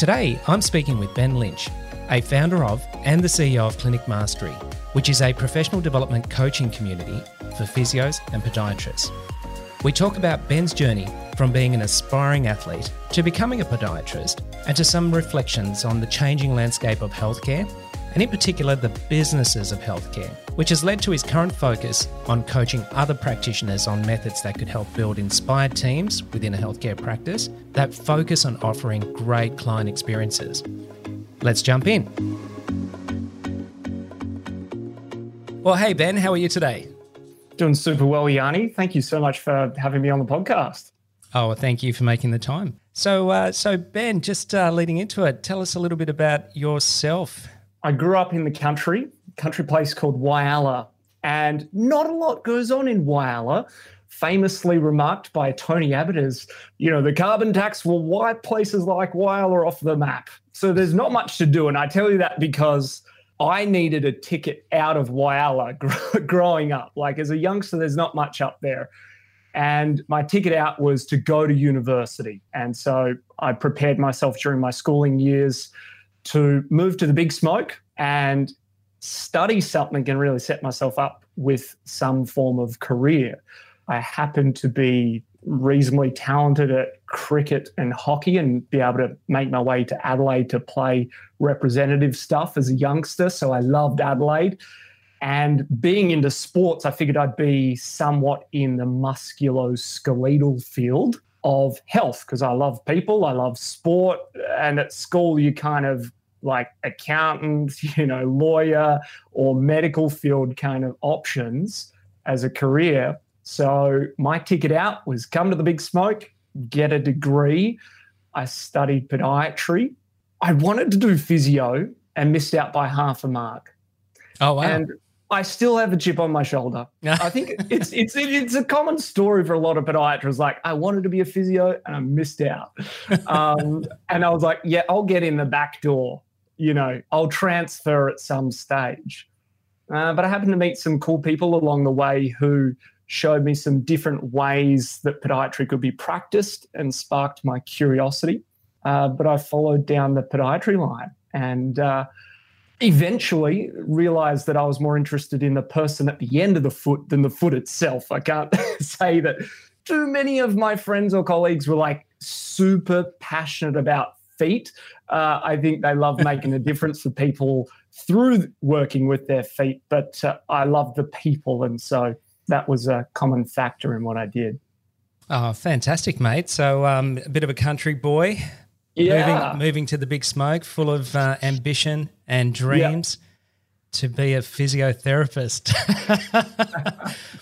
Today, I'm speaking with Ben Lynch, a founder of and the CEO of Clinic Mastery, which is a professional development coaching community for physios and podiatrists. We talk about Ben's journey from being an aspiring athlete to becoming a podiatrist and to some reflections on the changing landscape of healthcare and in particular the businesses of healthcare, which has led to his current focus on coaching other practitioners on methods that could help build inspired teams within a healthcare practice that focus on offering great client experiences. Let's jump in. Well, hey, Ben, how are you today? Doing super well, Yanni. Thank you so much for having me on the podcast. Oh, well, thank you for making the time. So, uh, so Ben, just uh, leading into it, tell us a little bit about yourself. I grew up in the country, country place called Whyalla, and not a lot goes on in Whyalla. Famously remarked by Tony Abbott as, you know, the carbon tax will wipe places like Whyalla off the map. So there's not much to do. And I tell you that because I needed a ticket out of Whyalla growing up. Like as a youngster, there's not much up there. And my ticket out was to go to university. And so I prepared myself during my schooling years to move to the big smoke and study something and really set myself up with some form of career. I happened to be reasonably talented at cricket and hockey and be able to make my way to Adelaide to play representative stuff as a youngster. So I loved Adelaide. And being into sports, I figured I'd be somewhat in the musculoskeletal field of health because I love people, I love sport. And at school, you kind of like accountant, you know, lawyer, or medical field kind of options as a career. So my ticket out was come to the big smoke, get a degree. I studied podiatry. I wanted to do physio and missed out by half a mark. Oh wow. And I still have a chip on my shoulder. I think it's it's it's a common story for a lot of podiatrists. Like I wanted to be a physio and I missed out, um, and I was like, yeah, I'll get in the back door. You know, I'll transfer at some stage. Uh, but I happened to meet some cool people along the way who showed me some different ways that podiatry could be practiced and sparked my curiosity. Uh, but I followed down the podiatry line and uh, eventually realized that I was more interested in the person at the end of the foot than the foot itself. I can't say that too many of my friends or colleagues were like super passionate about feet. Uh, I think they love making a difference for people through working with their feet, but uh, I love the people. And so that was a common factor in what I did. Oh, fantastic, mate. So, um, a bit of a country boy, yeah. moving, moving to the big smoke, full of uh, ambition and dreams yeah. to be a physiotherapist.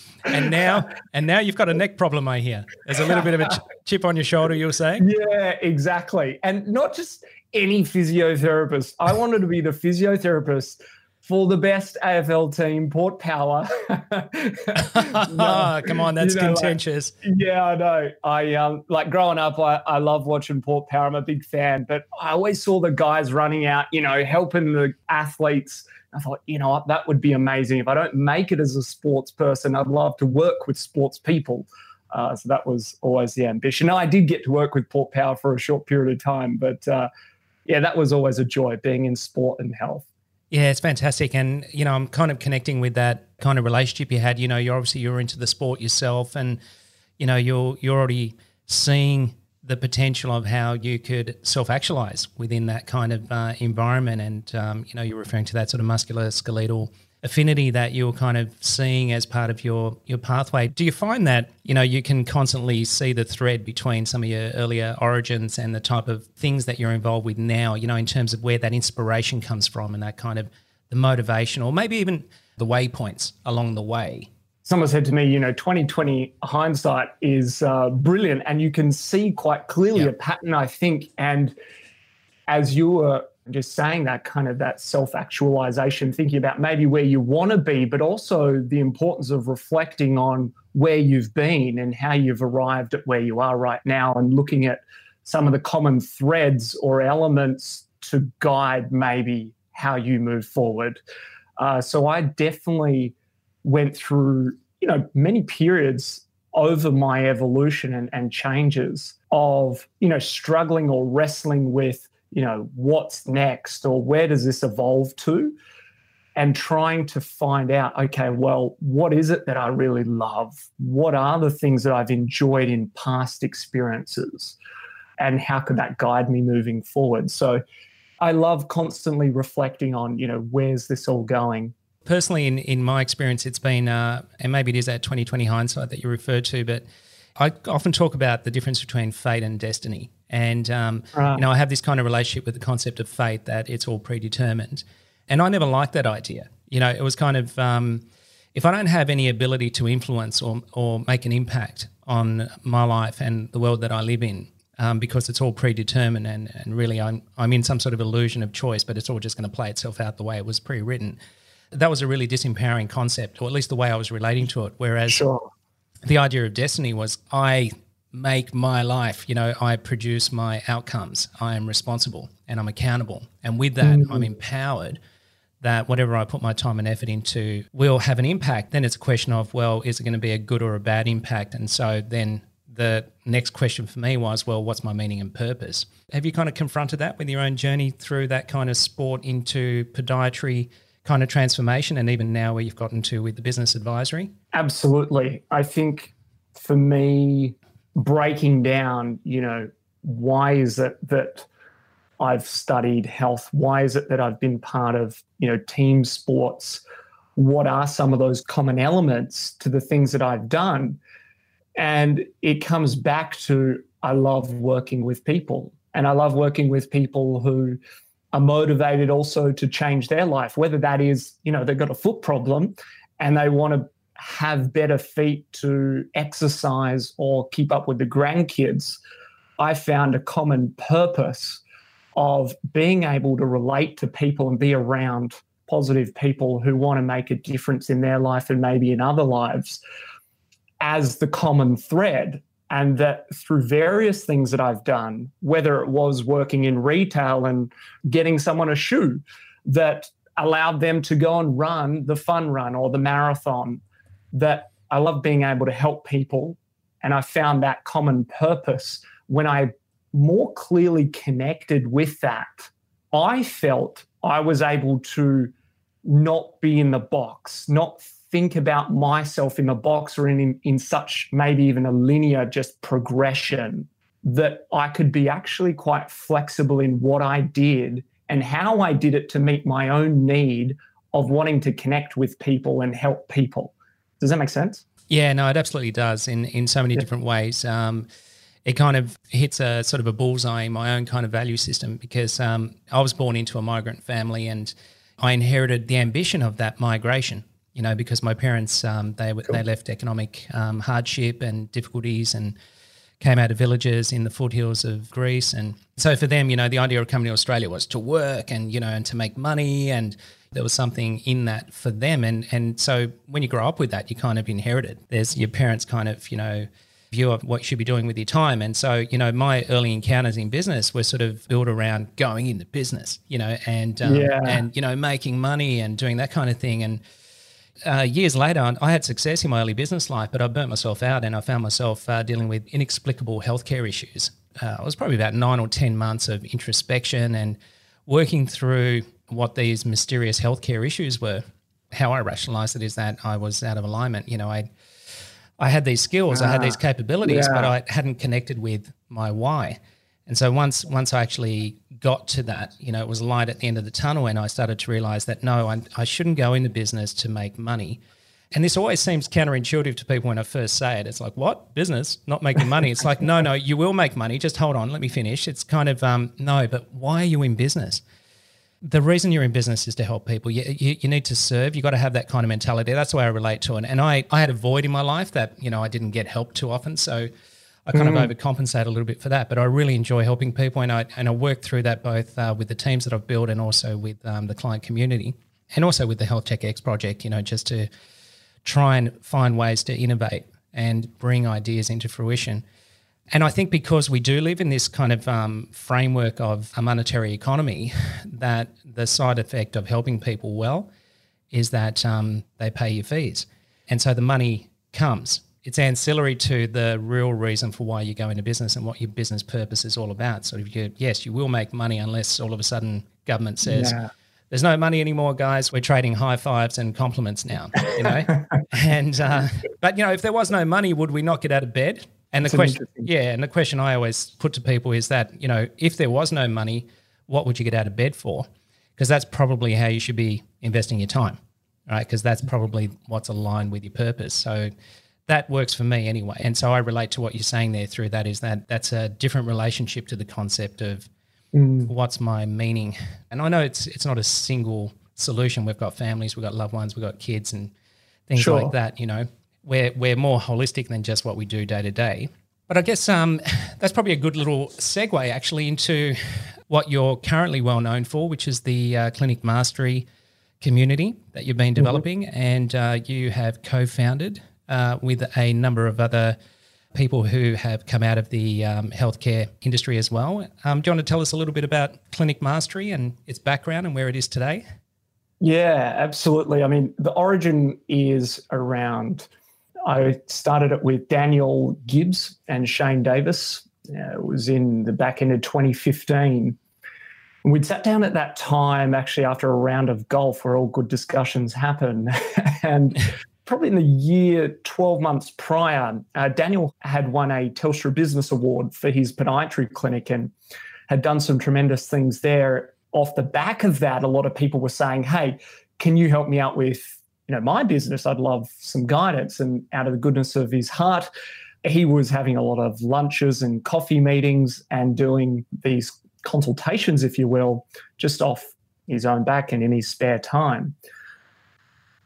and now, and now you've got a neck problem, I hear. There's a little bit of a chip on your shoulder. You're saying? Yeah, exactly. And not just any physiotherapist. I wanted to be the physiotherapist for the best AFL team, Port Power. no, Come on, that's you know, contentious. Like, yeah, I know. I um, like growing up, I, I love watching Port Power. I'm a big fan, but I always saw the guys running out, you know, helping the athletes. I thought, you know what, that would be amazing. If I don't make it as a sports person, I'd love to work with sports people. Uh, so that was always the ambition. Now, I did get to work with Port Power for a short period of time, but uh, yeah, that was always a joy being in sport and health. Yeah, it's fantastic, and you know, I'm kind of connecting with that kind of relationship you had. You know, you're obviously you're into the sport yourself, and you know, you're you're already seeing the potential of how you could self actualize within that kind of uh, environment, and um, you know, you're referring to that sort of muscular skeletal affinity that you're kind of seeing as part of your your pathway. Do you find that you know you can constantly see the thread between some of your earlier origins and the type of things that you're involved with now? You know, in terms of where that inspiration comes from and that kind of the motivation, or maybe even the waypoints along the way. Someone said to me, you know, 2020 hindsight is uh, brilliant, and you can see quite clearly a pattern, I think. And as you were just saying that kind of that self-actualization, thinking about maybe where you want to be, but also the importance of reflecting on where you've been and how you've arrived at where you are right now, and looking at some of the common threads or elements to guide maybe how you move forward. Uh, so I definitely went through, you know, many periods over my evolution and, and changes of, you know, struggling or wrestling with, you know, what's next or where does this evolve to? And trying to find out, okay, well, what is it that I really love? What are the things that I've enjoyed in past experiences? And how could that guide me moving forward? So I love constantly reflecting on, you know, where's this all going? Personally, in, in my experience, it's been, uh, and maybe it is that 2020 hindsight that you referred to, but I often talk about the difference between fate and destiny. And, um, right. you know, I have this kind of relationship with the concept of fate that it's all predetermined. And I never liked that idea. You know, it was kind of, um, if I don't have any ability to influence or, or make an impact on my life and the world that I live in, um, because it's all predetermined and, and really I'm, I'm in some sort of illusion of choice, but it's all just going to play itself out the way it was pre written that was a really disempowering concept, or at least the way I was relating to it. Whereas sure. the idea of destiny was I make my life, you know, I produce my outcomes. I am responsible and I'm accountable. And with that, mm-hmm. I'm empowered that whatever I put my time and effort into will have an impact. Then it's a question of, well, is it going to be a good or a bad impact? And so then the next question for me was, well, what's my meaning and purpose? Have you kind of confronted that with your own journey through that kind of sport into podiatry? Kind of transformation and even now where you've gotten to with the business advisory? Absolutely. I think for me, breaking down, you know, why is it that I've studied health? Why is it that I've been part of, you know, team sports? What are some of those common elements to the things that I've done? And it comes back to I love working with people. And I love working with people who are motivated also to change their life, whether that is, you know, they've got a foot problem and they want to have better feet to exercise or keep up with the grandkids. I found a common purpose of being able to relate to people and be around positive people who want to make a difference in their life and maybe in other lives as the common thread and that through various things that I've done, whether it was working in retail and getting someone a shoe that allowed them to go and run the fun run or the marathon, that I love being able to help people. And I found that common purpose when I more clearly connected with that. I felt I was able to not be in the box, not think about myself in a box or in, in such maybe even a linear just progression that I could be actually quite flexible in what I did and how I did it to meet my own need of wanting to connect with people and help people. Does that make sense? Yeah, no, it absolutely does in, in so many yeah. different ways. Um, it kind of hits a sort of a bullseye in my own kind of value system because um, I was born into a migrant family and I inherited the ambition of that migration you know, because my parents um, they cool. they left economic um, hardship and difficulties and came out of villages in the foothills of Greece, and so for them, you know, the idea of coming to Australia was to work and you know and to make money, and there was something in that for them, and and so when you grow up with that, you kind of inherit it. There's your parents' kind of you know view of what you should be doing with your time. And so, you know, my early encounters in business were sort of built around going into business, you know, and um, yeah. and you know, making money and doing that kind of thing. And uh, years later, I had success in my early business life, but I burnt myself out and I found myself uh, dealing with inexplicable healthcare issues. Uh, it was probably about nine or 10 months of introspection and working through what these mysterious healthcare issues were. How I rationalized it is that I was out of alignment. You know, I, I had these skills, I had these ah, capabilities, yeah. but I hadn't connected with my why. And so once once I actually got to that, you know, it was light at the end of the tunnel, and I started to realize that no, I, I shouldn't go into business to make money. And this always seems counterintuitive to people when I first say it. It's like, what business? Not making money? It's like, no, no, you will make money. Just hold on, let me finish. It's kind of um, no, but why are you in business? the reason you're in business is to help people. You, you, you need to serve. You got to have that kind of mentality. That's the way I relate to it. And I, I had a void in my life that, you know, I didn't get help too often. So I kind mm. of overcompensate a little bit for that. But I really enjoy helping people. And I, and I work through that both uh, with the teams that I've built and also with um, the client community and also with the Health Tech X project, you know, just to try and find ways to innovate and bring ideas into fruition. And I think because we do live in this kind of um, framework of a monetary economy, that the side effect of helping people well is that um, they pay your fees. And so the money comes. It's ancillary to the real reason for why you go into business and what your business purpose is all about. So if you, yes, you will make money unless all of a sudden government says, there's no money anymore, guys. We're trading high fives and compliments now, you know? and, uh, but, you know, if there was no money, would we not get out of bed? And the question, yeah, and the question I always put to people is that you know, if there was no money, what would you get out of bed for? Because that's probably how you should be investing your time, right? Because that's probably what's aligned with your purpose. So that works for me anyway. And so I relate to what you're saying there through that is that that's a different relationship to the concept of mm. what's my meaning. And I know it's it's not a single solution. We've got families, we've got loved ones, we've got kids and things sure. like that, you know we're we're more holistic than just what we do day to day. But I guess um, that's probably a good little segue actually into what you're currently well known for, which is the uh, Clinic Mastery community that you've been mm-hmm. developing, mm-hmm. and uh, you have co-founded uh, with a number of other people who have come out of the um, healthcare industry as well. Um, do you want to tell us a little bit about Clinic Mastery and its background and where it is today? Yeah, absolutely. I mean, the origin is around I started it with Daniel Gibbs and Shane Davis. Uh, it was in the back end of 2015. And we'd sat down at that time, actually, after a round of golf where all good discussions happen. and probably in the year 12 months prior, uh, Daniel had won a Telstra Business Award for his podiatry clinic and had done some tremendous things there. Off the back of that, a lot of people were saying, Hey, can you help me out with you know my business? I'd love some guidance. And out of the goodness of his heart he was having a lot of lunches and coffee meetings and doing these consultations if you will just off his own back and in his spare time.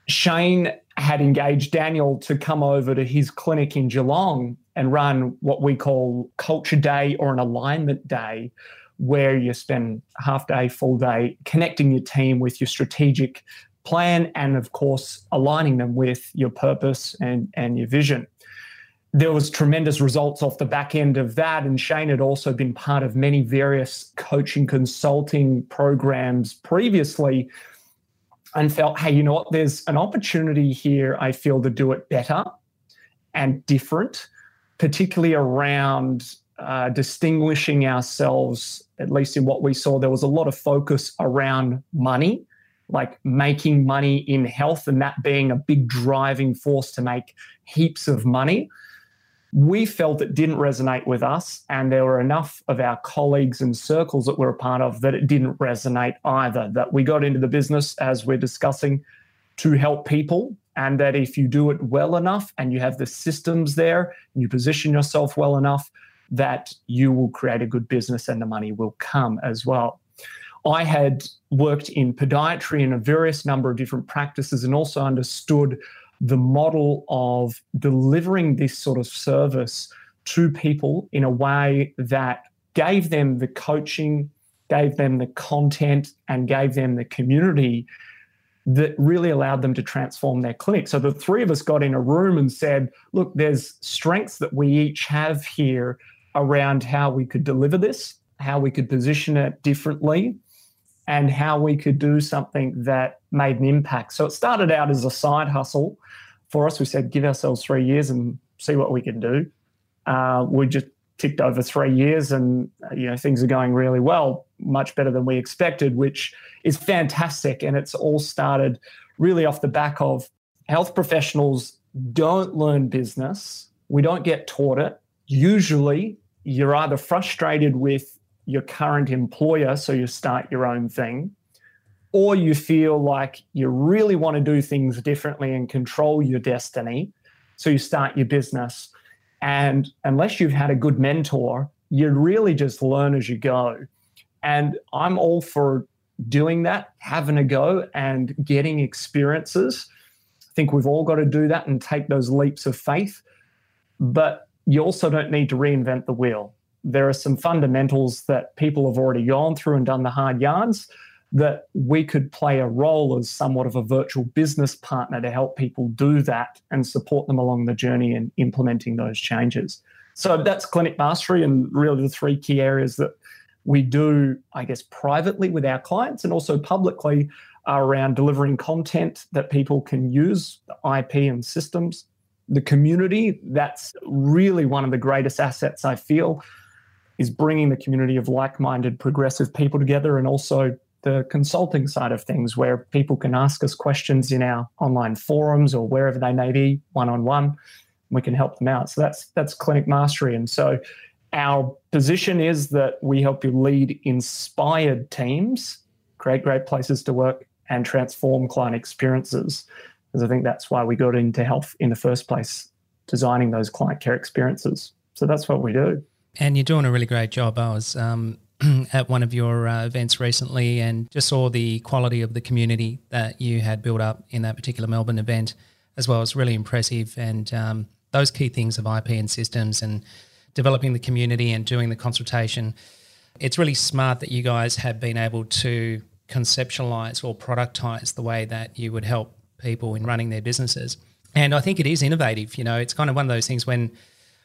Shane had engaged daniel to come over to his clinic in geelong and run what we call culture day or an alignment day where you spend half day full day connecting your team with your strategic plan and of course aligning them with your purpose and, and your vision. There was tremendous results off the back end of that and shane had also been part of many various coaching consulting programs previously and felt hey you know what there's an opportunity here i feel to do it better and different particularly around uh, distinguishing ourselves at least in what we saw there was a lot of focus around money like making money in health and that being a big driving force to make heaps of money. We felt it didn't resonate with us, and there were enough of our colleagues and circles that we're a part of that it didn't resonate either. That we got into the business, as we're discussing, to help people, and that if you do it well enough and you have the systems there, and you position yourself well enough, that you will create a good business and the money will come as well. I had worked in podiatry in a various number of different practices and also understood the model of delivering this sort of service to people in a way that gave them the coaching, gave them the content, and gave them the community that really allowed them to transform their clinic. So the three of us got in a room and said, look, there's strengths that we each have here around how we could deliver this, how we could position it differently, and how we could do something that made an impact. So it started out as a side hustle for us. We said, give ourselves three years and see what we can do. Uh, we just ticked over three years and uh, you know things are going really well much better than we expected which is fantastic and it's all started really off the back of health professionals don't learn business we don't get taught it usually you're either frustrated with your current employer, so you start your own thing, or you feel like you really want to do things differently and control your destiny, so you start your business. And unless you've had a good mentor, you really just learn as you go. And I'm all for doing that, having a go, and getting experiences. I think we've all got to do that and take those leaps of faith. But you also don't need to reinvent the wheel. There are some fundamentals that people have already gone through and done the hard yards that we could play a role as somewhat of a virtual business partner to help people do that and support them along the journey in implementing those changes. So that's clinic mastery and really the three key areas that we do, I guess, privately with our clients and also publicly are around delivering content that people can use, IP and systems. The community, that's really one of the greatest assets I feel, is bringing the community of like minded progressive people together and also the consulting side of things where people can ask us questions in our online forums or wherever they may be one on one we can help them out. So that's that's clinic mastery. And so our position is that we help you lead inspired teams create great places to work and transform client experiences because i think that's why we got into health in the first place designing those client care experiences. So that's what we do and you're doing a really great job i was um at one of your uh, events recently and just saw the quality of the community that you had built up in that particular Melbourne event as well. It's really impressive. And um, those key things of IP and systems and developing the community and doing the consultation, it's really smart that you guys have been able to conceptualize or productize the way that you would help people in running their businesses. And I think it is innovative. You know, it's kind of one of those things when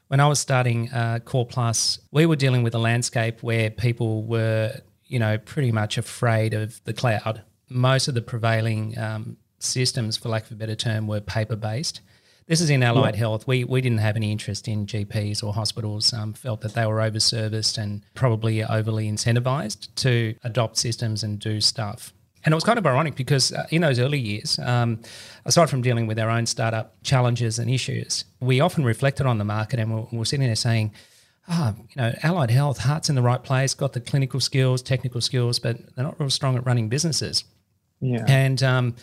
when I was starting uh, Core Plus, we were dealing with a landscape where people were, you know, pretty much afraid of the cloud. Most of the prevailing um, systems, for lack of a better term, were paper based. This is in allied yeah. health. We, we didn't have any interest in GPs or hospitals, um, felt that they were overserviced and probably overly incentivized to adopt systems and do stuff. And it was kind of ironic because uh, in those early years, um, aside from dealing with our own startup challenges and issues, we often reflected on the market and we're, we're sitting there saying, ah, oh, you know, allied health, heart's in the right place, got the clinical skills, technical skills, but they're not real strong at running businesses. Yeah. And um,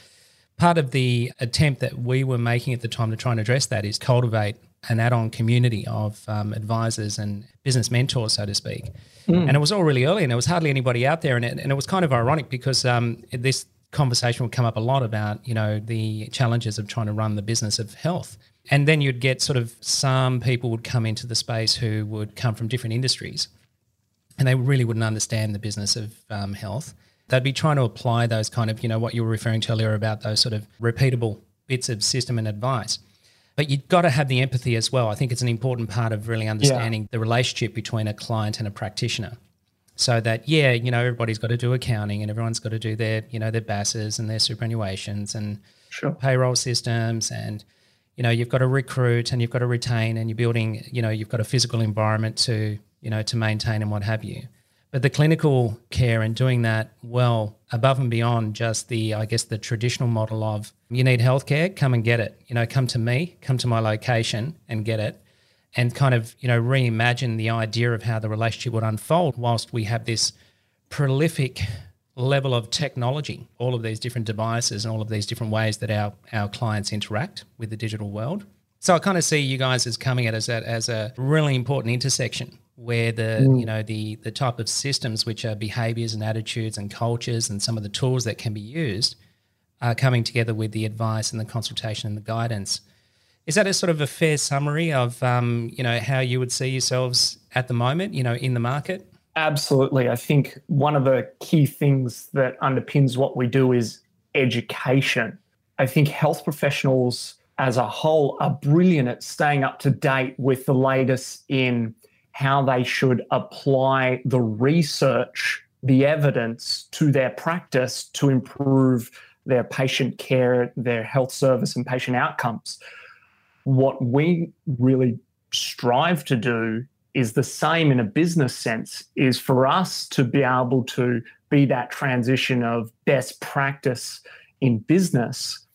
part of the attempt that we were making at the time to try and address that is cultivate an add-on community of um, advisors and business mentors, so to speak. Mm. And it was all really early, and there was hardly anybody out there, and it, and it was kind of ironic because um, this conversation would come up a lot about you know the challenges of trying to run the business of health. And then you'd get sort of some people would come into the space who would come from different industries, and they really wouldn't understand the business of um, health. They'd be trying to apply those kind of you know what you were referring to earlier about those sort of repeatable bits of system and advice but you've got to have the empathy as well. I think it's an important part of really understanding yeah. the relationship between a client and a practitioner. So that yeah, you know, everybody's got to do accounting and everyone's got to do their, you know, their BASs and their superannuations and sure. payroll systems and you know, you've got to recruit and you've got to retain and you're building, you know, you've got a physical environment to, you know, to maintain and what have you. But the clinical care and doing that well above and beyond just the, I guess, the traditional model of you need healthcare, come and get it. You know, come to me, come to my location and get it. And kind of, you know, reimagine the idea of how the relationship would unfold whilst we have this prolific level of technology, all of these different devices and all of these different ways that our, our clients interact with the digital world. So I kind of see you guys as coming at us as a really important intersection where the mm. you know the the type of systems which are behaviors and attitudes and cultures and some of the tools that can be used are coming together with the advice and the consultation and the guidance. Is that a sort of a fair summary of um, you know how you would see yourselves at the moment, you know, in the market? Absolutely. I think one of the key things that underpins what we do is education. I think health professionals as a whole are brilliant at staying up to date with the latest in how they should apply the research, the evidence to their practice to improve their patient care, their health service, and patient outcomes. What we really strive to do is the same in a business sense is for us to be able to be that transition of best practice in business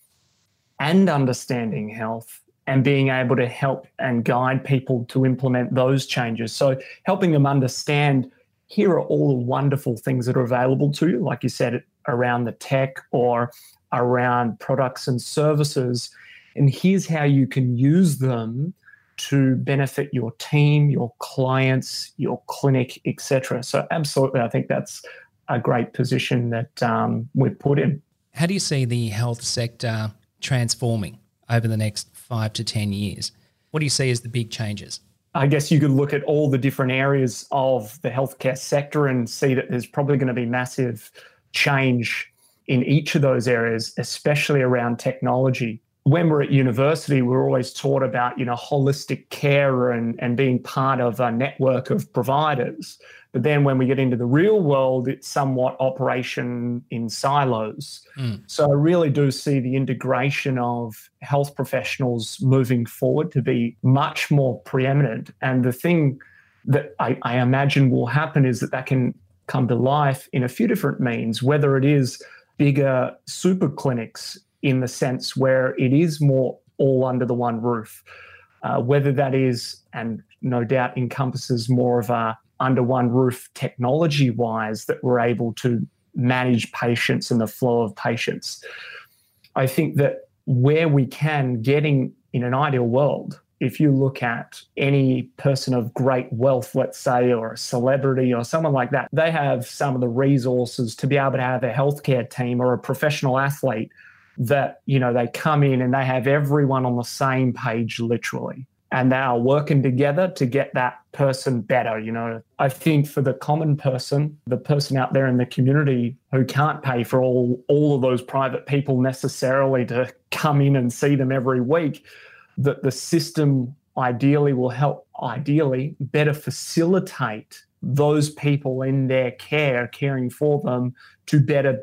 and understanding health and being able to help and guide people to implement those changes. So, helping them understand here are all the wonderful things that are available to you, like you said, around the tech or around products and services. And here's how you can use them to benefit your team, your clients, your clinic, etc. So, absolutely, I think that's a great position that um, we're put in. How do you see the health sector transforming over the next five to 10 years? What do you see as the big changes? I guess you could look at all the different areas of the healthcare sector and see that there's probably going to be massive change in each of those areas, especially around technology. When we're at university, we're always taught about, you know, holistic care and, and being part of a network of providers. But then when we get into the real world, it's somewhat operation in silos. Mm. So I really do see the integration of health professionals moving forward to be much more preeminent. And the thing that I, I imagine will happen is that that can come to life in a few different means, whether it is bigger super clinics in the sense where it is more all under the one roof, uh, whether that is, and no doubt encompasses more of a under one roof technology wise that we're able to manage patients and the flow of patients. I think that where we can, getting in an ideal world, if you look at any person of great wealth, let's say, or a celebrity or someone like that, they have some of the resources to be able to have a healthcare team or a professional athlete that, you know, they come in and they have everyone on the same page, literally and they are working together to get that person better. You know, I think for the common person, the person out there in the community who can't pay for all all of those private people necessarily to come in and see them every week, that the system ideally will help ideally better facilitate those people in their care, caring for them to better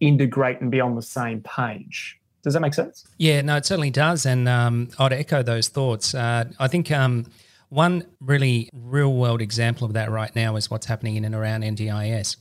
integrate and be on the same page. Does that make sense? Yeah, no, it certainly does. And um, I'd echo those thoughts. Uh, I think um, one really real world example of that right now is what's happening in and around NDIS,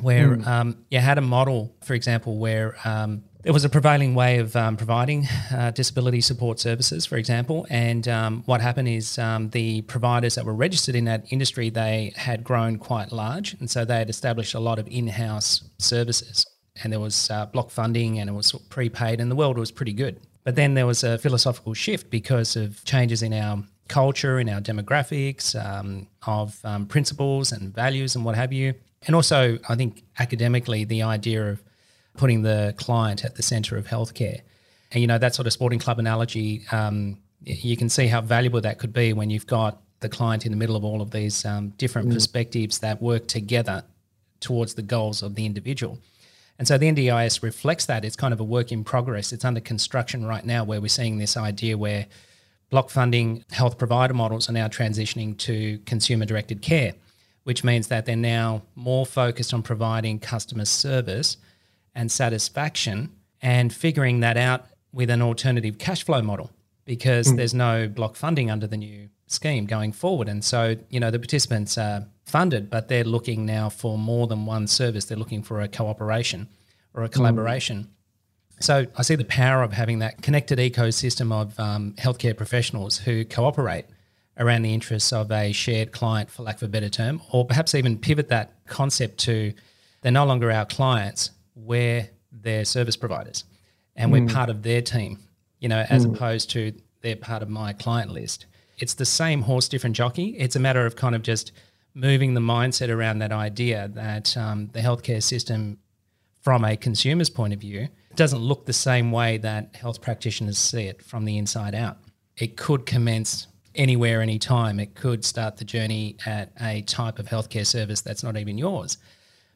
where mm. um, you had a model, for example, where um, there was a prevailing way of um, providing uh, disability support services, for example. And um, what happened is um, the providers that were registered in that industry, they had grown quite large. And so they had established a lot of in-house services and there was uh, block funding and it was prepaid and the world was pretty good. But then there was a philosophical shift because of changes in our culture, in our demographics, um, of um, principles and values and what have you. And also, I think academically, the idea of putting the client at the center of healthcare. And, you know, that sort of sporting club analogy, um, you can see how valuable that could be when you've got the client in the middle of all of these um, different mm. perspectives that work together towards the goals of the individual. And so the NDIS reflects that. It's kind of a work in progress. It's under construction right now where we're seeing this idea where block funding health provider models are now transitioning to consumer directed care, which means that they're now more focused on providing customer service and satisfaction and figuring that out with an alternative cash flow model because mm. there's no block funding under the new scheme going forward. And so, you know, the participants are funded, but they're looking now for more than one service. They're looking for a cooperation or a collaboration. Mm. So I see the power of having that connected ecosystem of um, healthcare professionals who cooperate around the interests of a shared client, for lack of a better term, or perhaps even pivot that concept to they're no longer our clients, we're their service providers and mm. we're part of their team, you know, as mm. opposed to they're part of my client list it's the same horse, different jockey. It's a matter of kind of just moving the mindset around that idea that um, the healthcare system, from a consumer's point of view, doesn't look the same way that health practitioners see it from the inside out. It could commence anywhere, anytime. It could start the journey at a type of healthcare service that's not even yours,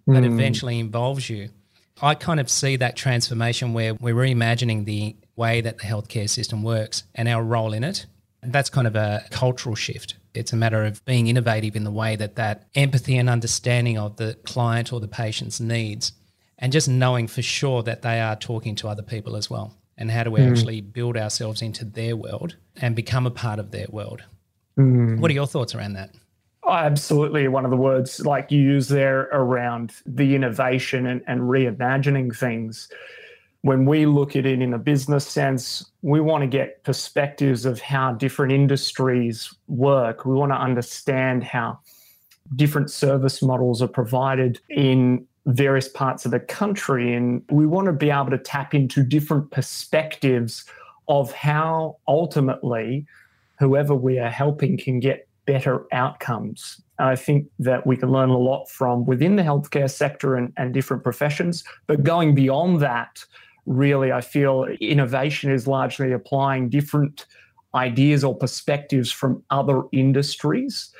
but mm. eventually involves you. I kind of see that transformation where we're reimagining the way that the healthcare system works and our role in it And that's kind of a cultural shift. It's a matter of being innovative in the way that that empathy and understanding of the client or the patient's needs and just knowing for sure that they are talking to other people as well. And how do we mm. actually build ourselves into their world and become a part of their world? Mm. What are your thoughts around that? Absolutely. One of the words like you use there around the innovation and, and reimagining things when we look at it in a business sense, we want to get perspectives of how different industries work. We want to understand how different service models are provided in various parts of the country. And we want to be able to tap into different perspectives of how ultimately whoever we are helping can get better outcomes I think that we can learn a lot from within the healthcare sector and, and different professions. But going beyond that, really, I feel innovation is largely applying different ideas or perspectives from other industries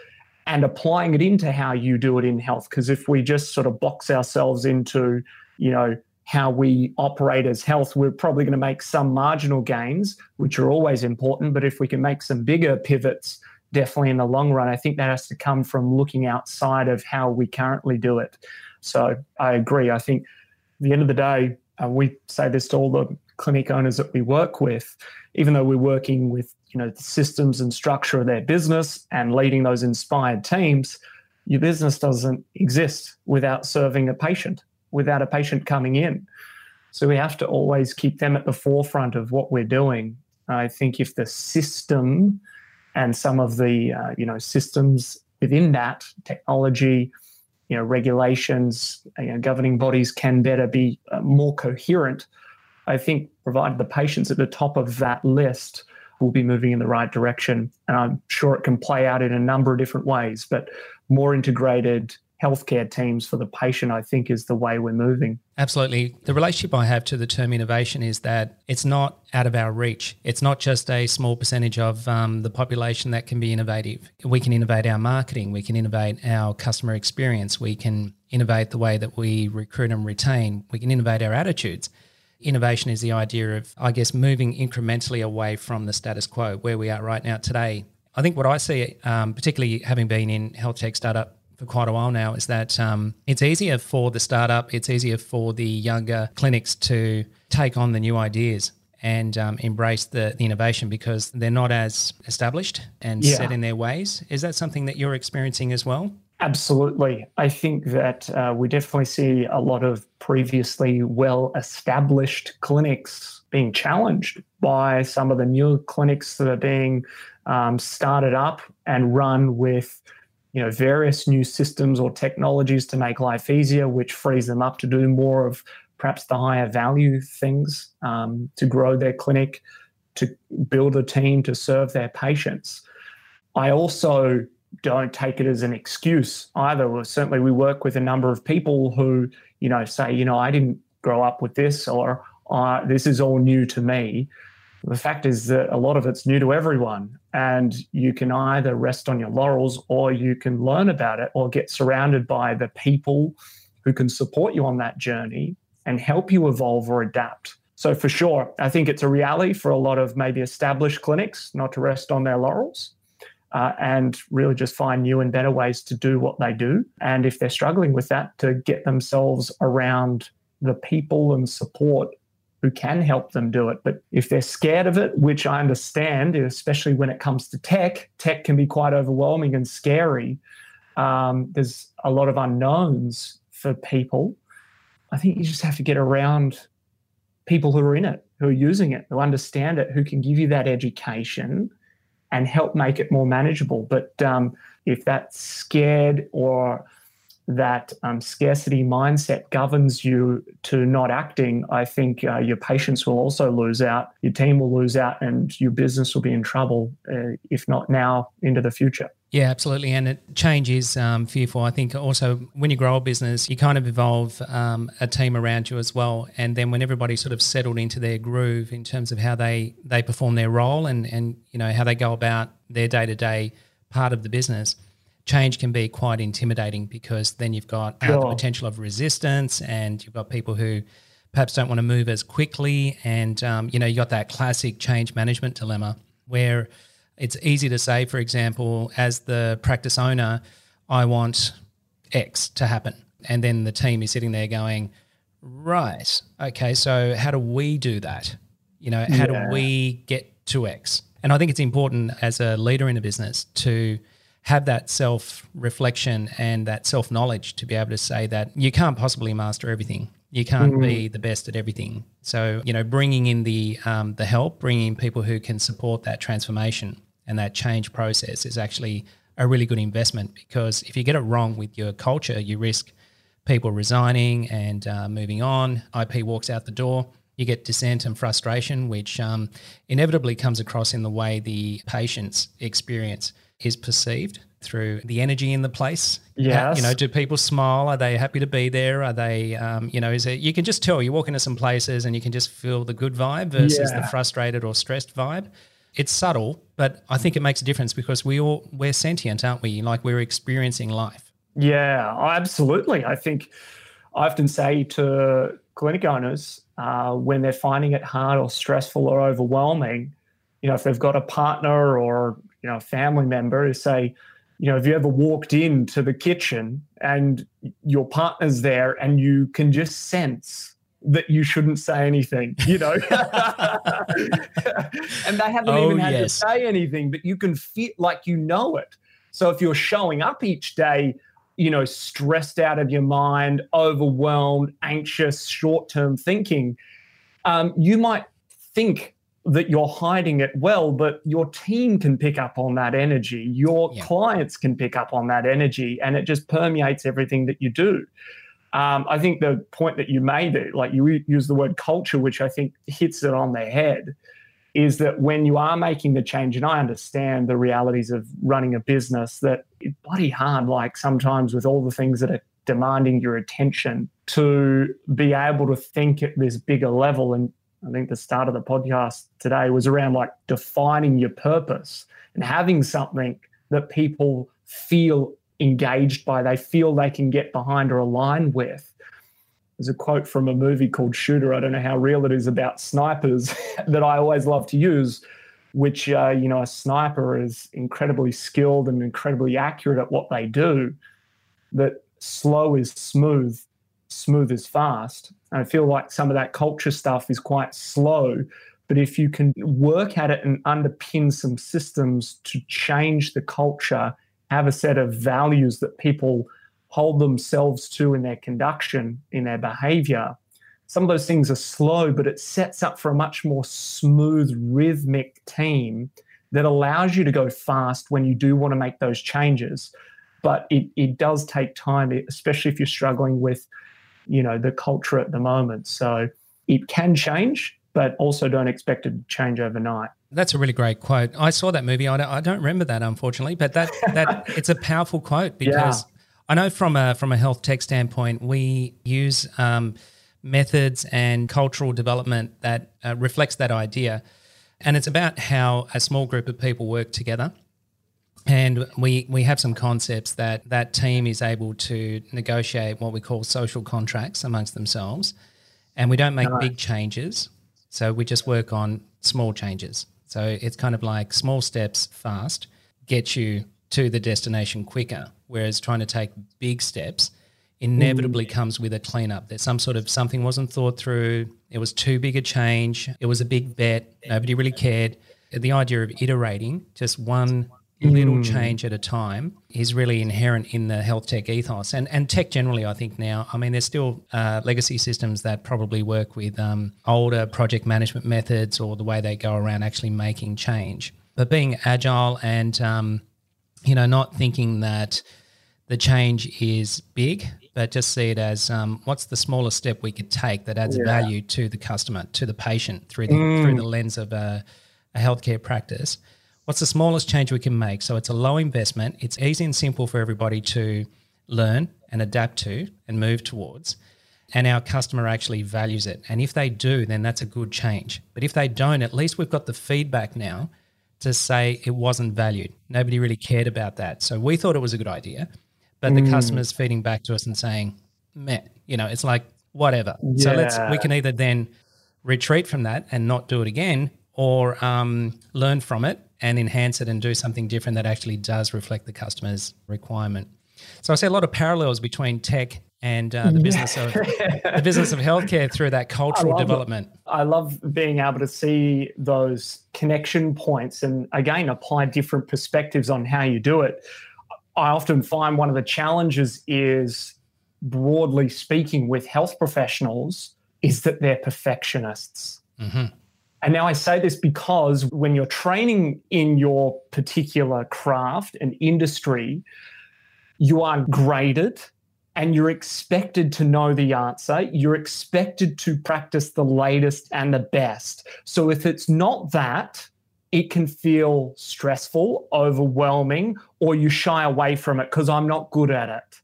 and applying it into how you do it in health. Because if we just sort of box ourselves into, you know, how we operate as health, we're probably going to make some marginal gains, which are always important. But if we can make some bigger pivots, definitely in the long run, I think that has to come from looking outside of how we currently do it. So I agree. I think at the end of the day, uh, we say this to all the clinic owners that we work with, even though we're working with you know the systems and structure of their business and leading those inspired teams, your business doesn't exist without serving a patient without a patient coming in. So we have to always keep them at the forefront of what we're doing. I think if the system and some of the uh, you know systems within that technology, you know regulations, you know, governing bodies can better be uh, more coherent. I think provided the patients at the top of that list will be moving in the right direction, and I'm sure it can play out in a number of different ways. But more integrated healthcare teams for the patient, I think, is the way we're moving. Absolutely. The relationship I have to the term innovation is that it's not out of our reach. It's not just a small percentage of um, the population that can be innovative. We can innovate our marketing, we can innovate our customer experience, we can innovate the way that we recruit and retain, we can innovate our attitudes. Innovation is the idea of, I guess, moving incrementally away from the status quo where we are right now today. I think what I see, um, particularly having been in health tech startup for quite a while now is that um, it's easier for the startup, it's easier for the younger clinics to take on the new ideas and um, embrace the, the, innovation because they're not as established and yeah. set in their ways. Is that something that you're experiencing as well? Absolutely. I think that uh, we definitely see a lot of previously well established clinics being challenged by some of the new clinics that are being um, started up and run with you know various new systems or technologies to make life easier, which frees them up to do more of perhaps the higher value things um, to grow their clinic, to build a team to serve their patients. I also don't take it as an excuse either. Well, certainly, we work with a number of people who, you know, say, you know, I didn't grow up with this, or uh, this is all new to me. The fact is that a lot of it's new to everyone, and you can either rest on your laurels or you can learn about it or get surrounded by the people who can support you on that journey and help you evolve or adapt. So, for sure, I think it's a reality for a lot of maybe established clinics not to rest on their laurels uh, and really just find new and better ways to do what they do. And if they're struggling with that, to get themselves around the people and support who can help them do it. But if they're scared of it, which I understand, especially when it comes to tech, tech can be quite overwhelming and scary. Um, there's a lot of unknowns for people. I think you just have to get around people who are in it, who are using it, who understand it, who can give you that education and help make it more manageable. But um, if that's scared or that um, scarcity mindset governs you to not acting, I think uh, your patients will also lose out, your team will lose out, and your business will be in trouble, uh, if not now, into the future. Yeah, absolutely. And it, change is um, fearful. I think also when you grow a business, you kind of evolve um, a team around you as well. And then when everybody's sort of settled into their groove in terms of how they, they perform their role and, and you know how they go about their day to day part of the business, change can be quite intimidating because then you've got uh, the potential of resistance and you've got people who perhaps don't want to move as quickly. And, um, you know, you've got that classic change management dilemma where it's easy to say, for example, as the practice owner, I want X to happen. And then the team is sitting there going, right, okay, so how do we do that? You know, how yeah. do we get to X? And I think it's important as a leader in a business to – have that self reflection and that self knowledge to be able to say that you can't possibly master everything. You can't mm-hmm. be the best at everything. So you know, bringing in the um, the help, bringing in people who can support that transformation and that change process is actually a really good investment because if you get it wrong with your culture, you risk people resigning and uh, moving on. IP walks out the door. You get dissent and frustration, which um, inevitably comes across in the way the patients experience is perceived through the energy in the place. Yeah, You know, do people smile? Are they happy to be there? Are they, um, you know, is it, you can just tell you walk into some places and you can just feel the good vibe versus Yeah. the frustrated or stressed vibe. It's subtle, but I think it makes a difference because we all, we're sentient, aren't we? Like we're experiencing life. Yeah, absolutely. I think I often say to clinic owners uh, when they're finding it hard or stressful or overwhelming, you know, if they've got a partner or you know a family member, is say, you know, have you ever walked into the kitchen and your partner's there and you can just sense that you shouldn't say anything, you know, and they haven't Oh, even had yes. to say anything, but you can feel like you know it. So if you're showing up each day you know, stressed out of your mind, overwhelmed, anxious, short term thinking, um, you might think that you're hiding it well, but your team can pick up on that energy. Your Yeah. clients can pick up on that energy, and it just permeates everything that you do. Um, I think the point that you made, there, like you use the word culture, which I think hits it on the head, is that when you are making the change, and I understand the realities of running a business, that it's bloody hard, like sometimes with all the things that are demanding your attention, to be able to think at this bigger level. And I think the start of the podcast today was around like defining your purpose and having something that people feel engaged by, they feel they can get behind or align with. There's a quote from a movie called Shooter. I don't know how real it is about snipers that I always love to use, which, uh, you know, a sniper is incredibly skilled and incredibly accurate at what they do. That slow is smooth, smooth is fast. And I feel like some of that culture stuff is quite slow. But if you can work at it and underpin some systems to change the culture, have a set of values that people hold themselves to in their conduction, in their behavior. Some of those things are slow, but it sets up for a much more smooth, rhythmic team that allows you to go fast when you do want to make those changes. But it, it does take time, especially if you're struggling with, you know, the culture at the moment. So it can change, but also don't expect it to change overnight. That's a really great quote. I saw that movie. I don't, I don't remember that, unfortunately, but that that it's a powerful quote because I know from a from a health tech standpoint, we use um, methods and cultural development that uh, reflects that idea, and it's about how a small group of people work together. And we, we have some concepts that that team is able to negotiate what we call social contracts amongst themselves. And we don't make big changes. So we just work on small changes. So it's kind of like small steps fast get you to the destination quicker. Whereas trying to take big steps inevitably mm. comes with a cleanup. That some sort of something wasn't thought through. It was too big a change. It was a big bet. Nobody really cared. The idea of iterating just one little change at a time is really inherent in the health tech ethos and and tech generally. I think now. I mean, there's still uh, legacy systems that probably work with um, older project management methods or the way they go around actually making change. But being agile and um, you know not thinking that the change is big, but just see it as um, what's the smallest step we could take that adds Yeah. value to the customer, to the patient through the through the lens of a, a healthcare practice. What's the smallest change we can make? So it's a low investment. It's easy and simple for everybody to learn and adapt to and move towards. And our customer actually values it. And if they do, then that's a good change. But if they don't, at least we've got the feedback now to say it wasn't valued. Nobody really cared about that. So we thought it was a good idea, but the customer's feeding back to us and saying, meh, you know, it's like whatever. So let's we can either then retreat from that and not do it again, or um, learn from it and enhance it and do something different that actually does reflect the customer's requirement. So I see a lot of parallels between tech and uh, the business of the business of healthcare through that cultural it. development. I love being able to see those connection points and again apply different perspectives on how you do it. I often find one of the challenges is broadly speaking with health professionals is that they're perfectionists. Mhm. And now I say this because when you're training in your particular craft and industry, you are graded and you're expected to know the answer. You're expected to practice the latest and the best. So if it's not that, it can feel stressful, overwhelming, or you shy away from it because I'm not good at it.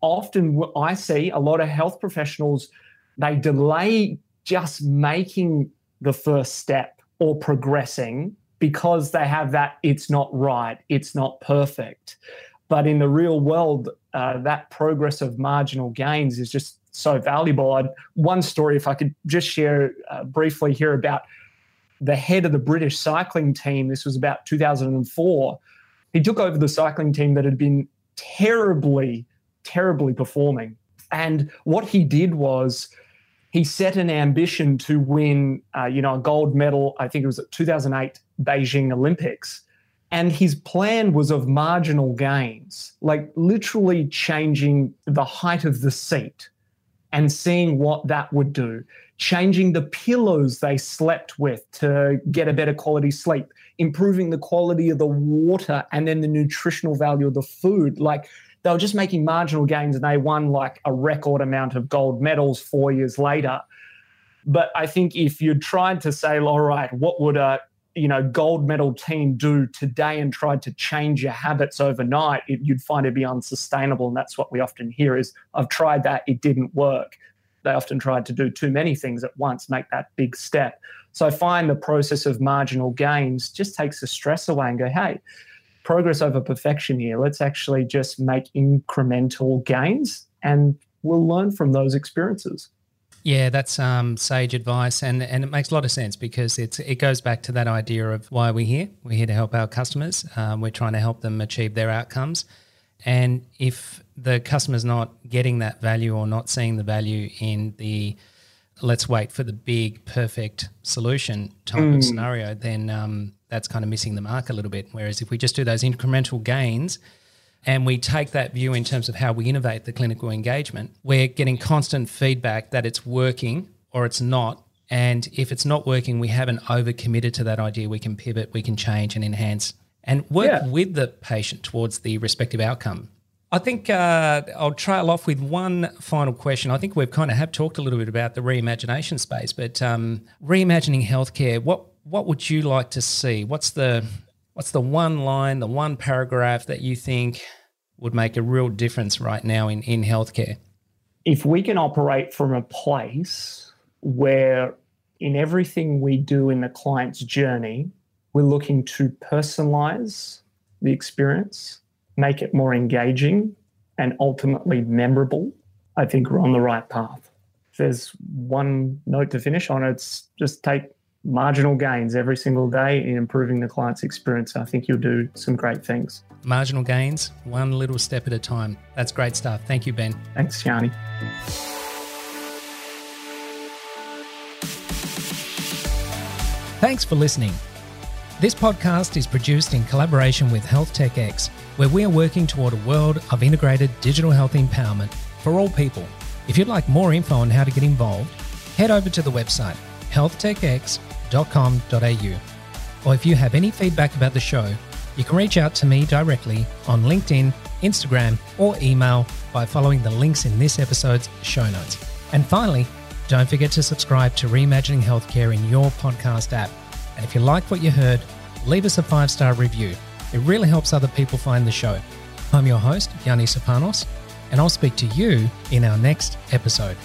Often I see a lot of health professionals, they delay just making the first step or progressing because they have that it's not right, it's not perfect. But in the real world, uh, that progress of marginal gains is just so valuable. I'd, one story, if I could just share uh, briefly here about the head of the British cycling team. This was about 2004. He took over the cycling team that had been terribly, terribly performing. And what he did was he set an ambition to win, uh, you know, a gold medal. I think it was at 2008 Beijing Olympics. And his plan was of marginal gains, like literally changing the height of the seat and seeing what that would do changing the pillows they slept with to get a better quality sleep, improving the quality of the water and then the nutritional value of the food. Like they were just making marginal gains and they won like a record amount of gold medals four years later. But I think if you tried to say, all right, what would a you know gold medal team do today and tried to change your habits overnight, it, you'd find it be unsustainable. And that's what we often hear is, I've tried that, it didn't work they often tried to do too many things at once, make that big step. So I find the process of marginal gains just takes the stress away and go, hey, progress over perfection here. Let's actually just make incremental gains and we'll learn from those experiences. Yeah, that's um, sage advice, and and it makes a lot of sense because it's it goes back to that idea of why we're here. We're here to help our customers. Um, we're trying to help them achieve their outcomes, and if the customer's not getting that value or not seeing the value in the let's wait for the big perfect solution type mm. of scenario, then um, that's kind of missing the mark a little bit. Whereas if we just do those incremental gains and we take that view in terms of how we innovate the clinical engagement, we're getting constant feedback that it's working or it's not. And if it's not working, we haven't overcommitted to that idea. We can pivot, we can change and enhance and work yeah. with the patient towards the respective outcome. I think uh, I'll trail off with one final question. I think we've kind of have talked a little bit about the reimagination space, but um, reimagining healthcare. What what would you like to see? What's the what's the one line, the one paragraph that you think would make a real difference right now in in healthcare? If we can operate from a place where in everything we do in the client's journey, we're looking to personalize the experience make it more engaging and ultimately memorable, I think we're on the right path. If there's one note to finish on, it's just take marginal gains every single day in improving the client's experience. I think you'll do some great things. Marginal gains, one little step at a time. That's great stuff. Thank you, Ben. Thanks, Yanni. Thanks for listening. This podcast is produced in collaboration with Health Tech X where we are working toward a world of integrated digital health empowerment for all people. If you'd like more info on how to get involved, head over to the website healthtechx.com.au. Or if you have any feedback about the show, you can reach out to me directly on LinkedIn, Instagram, or email by following the links in this episode's show notes. And finally, don't forget to subscribe to Reimagining Healthcare in your podcast app. And if you liked what you heard, leave us a five star review. It really helps other people find the show. I'm your host, Yanni Sopanos, and I'll speak to you in our next episode.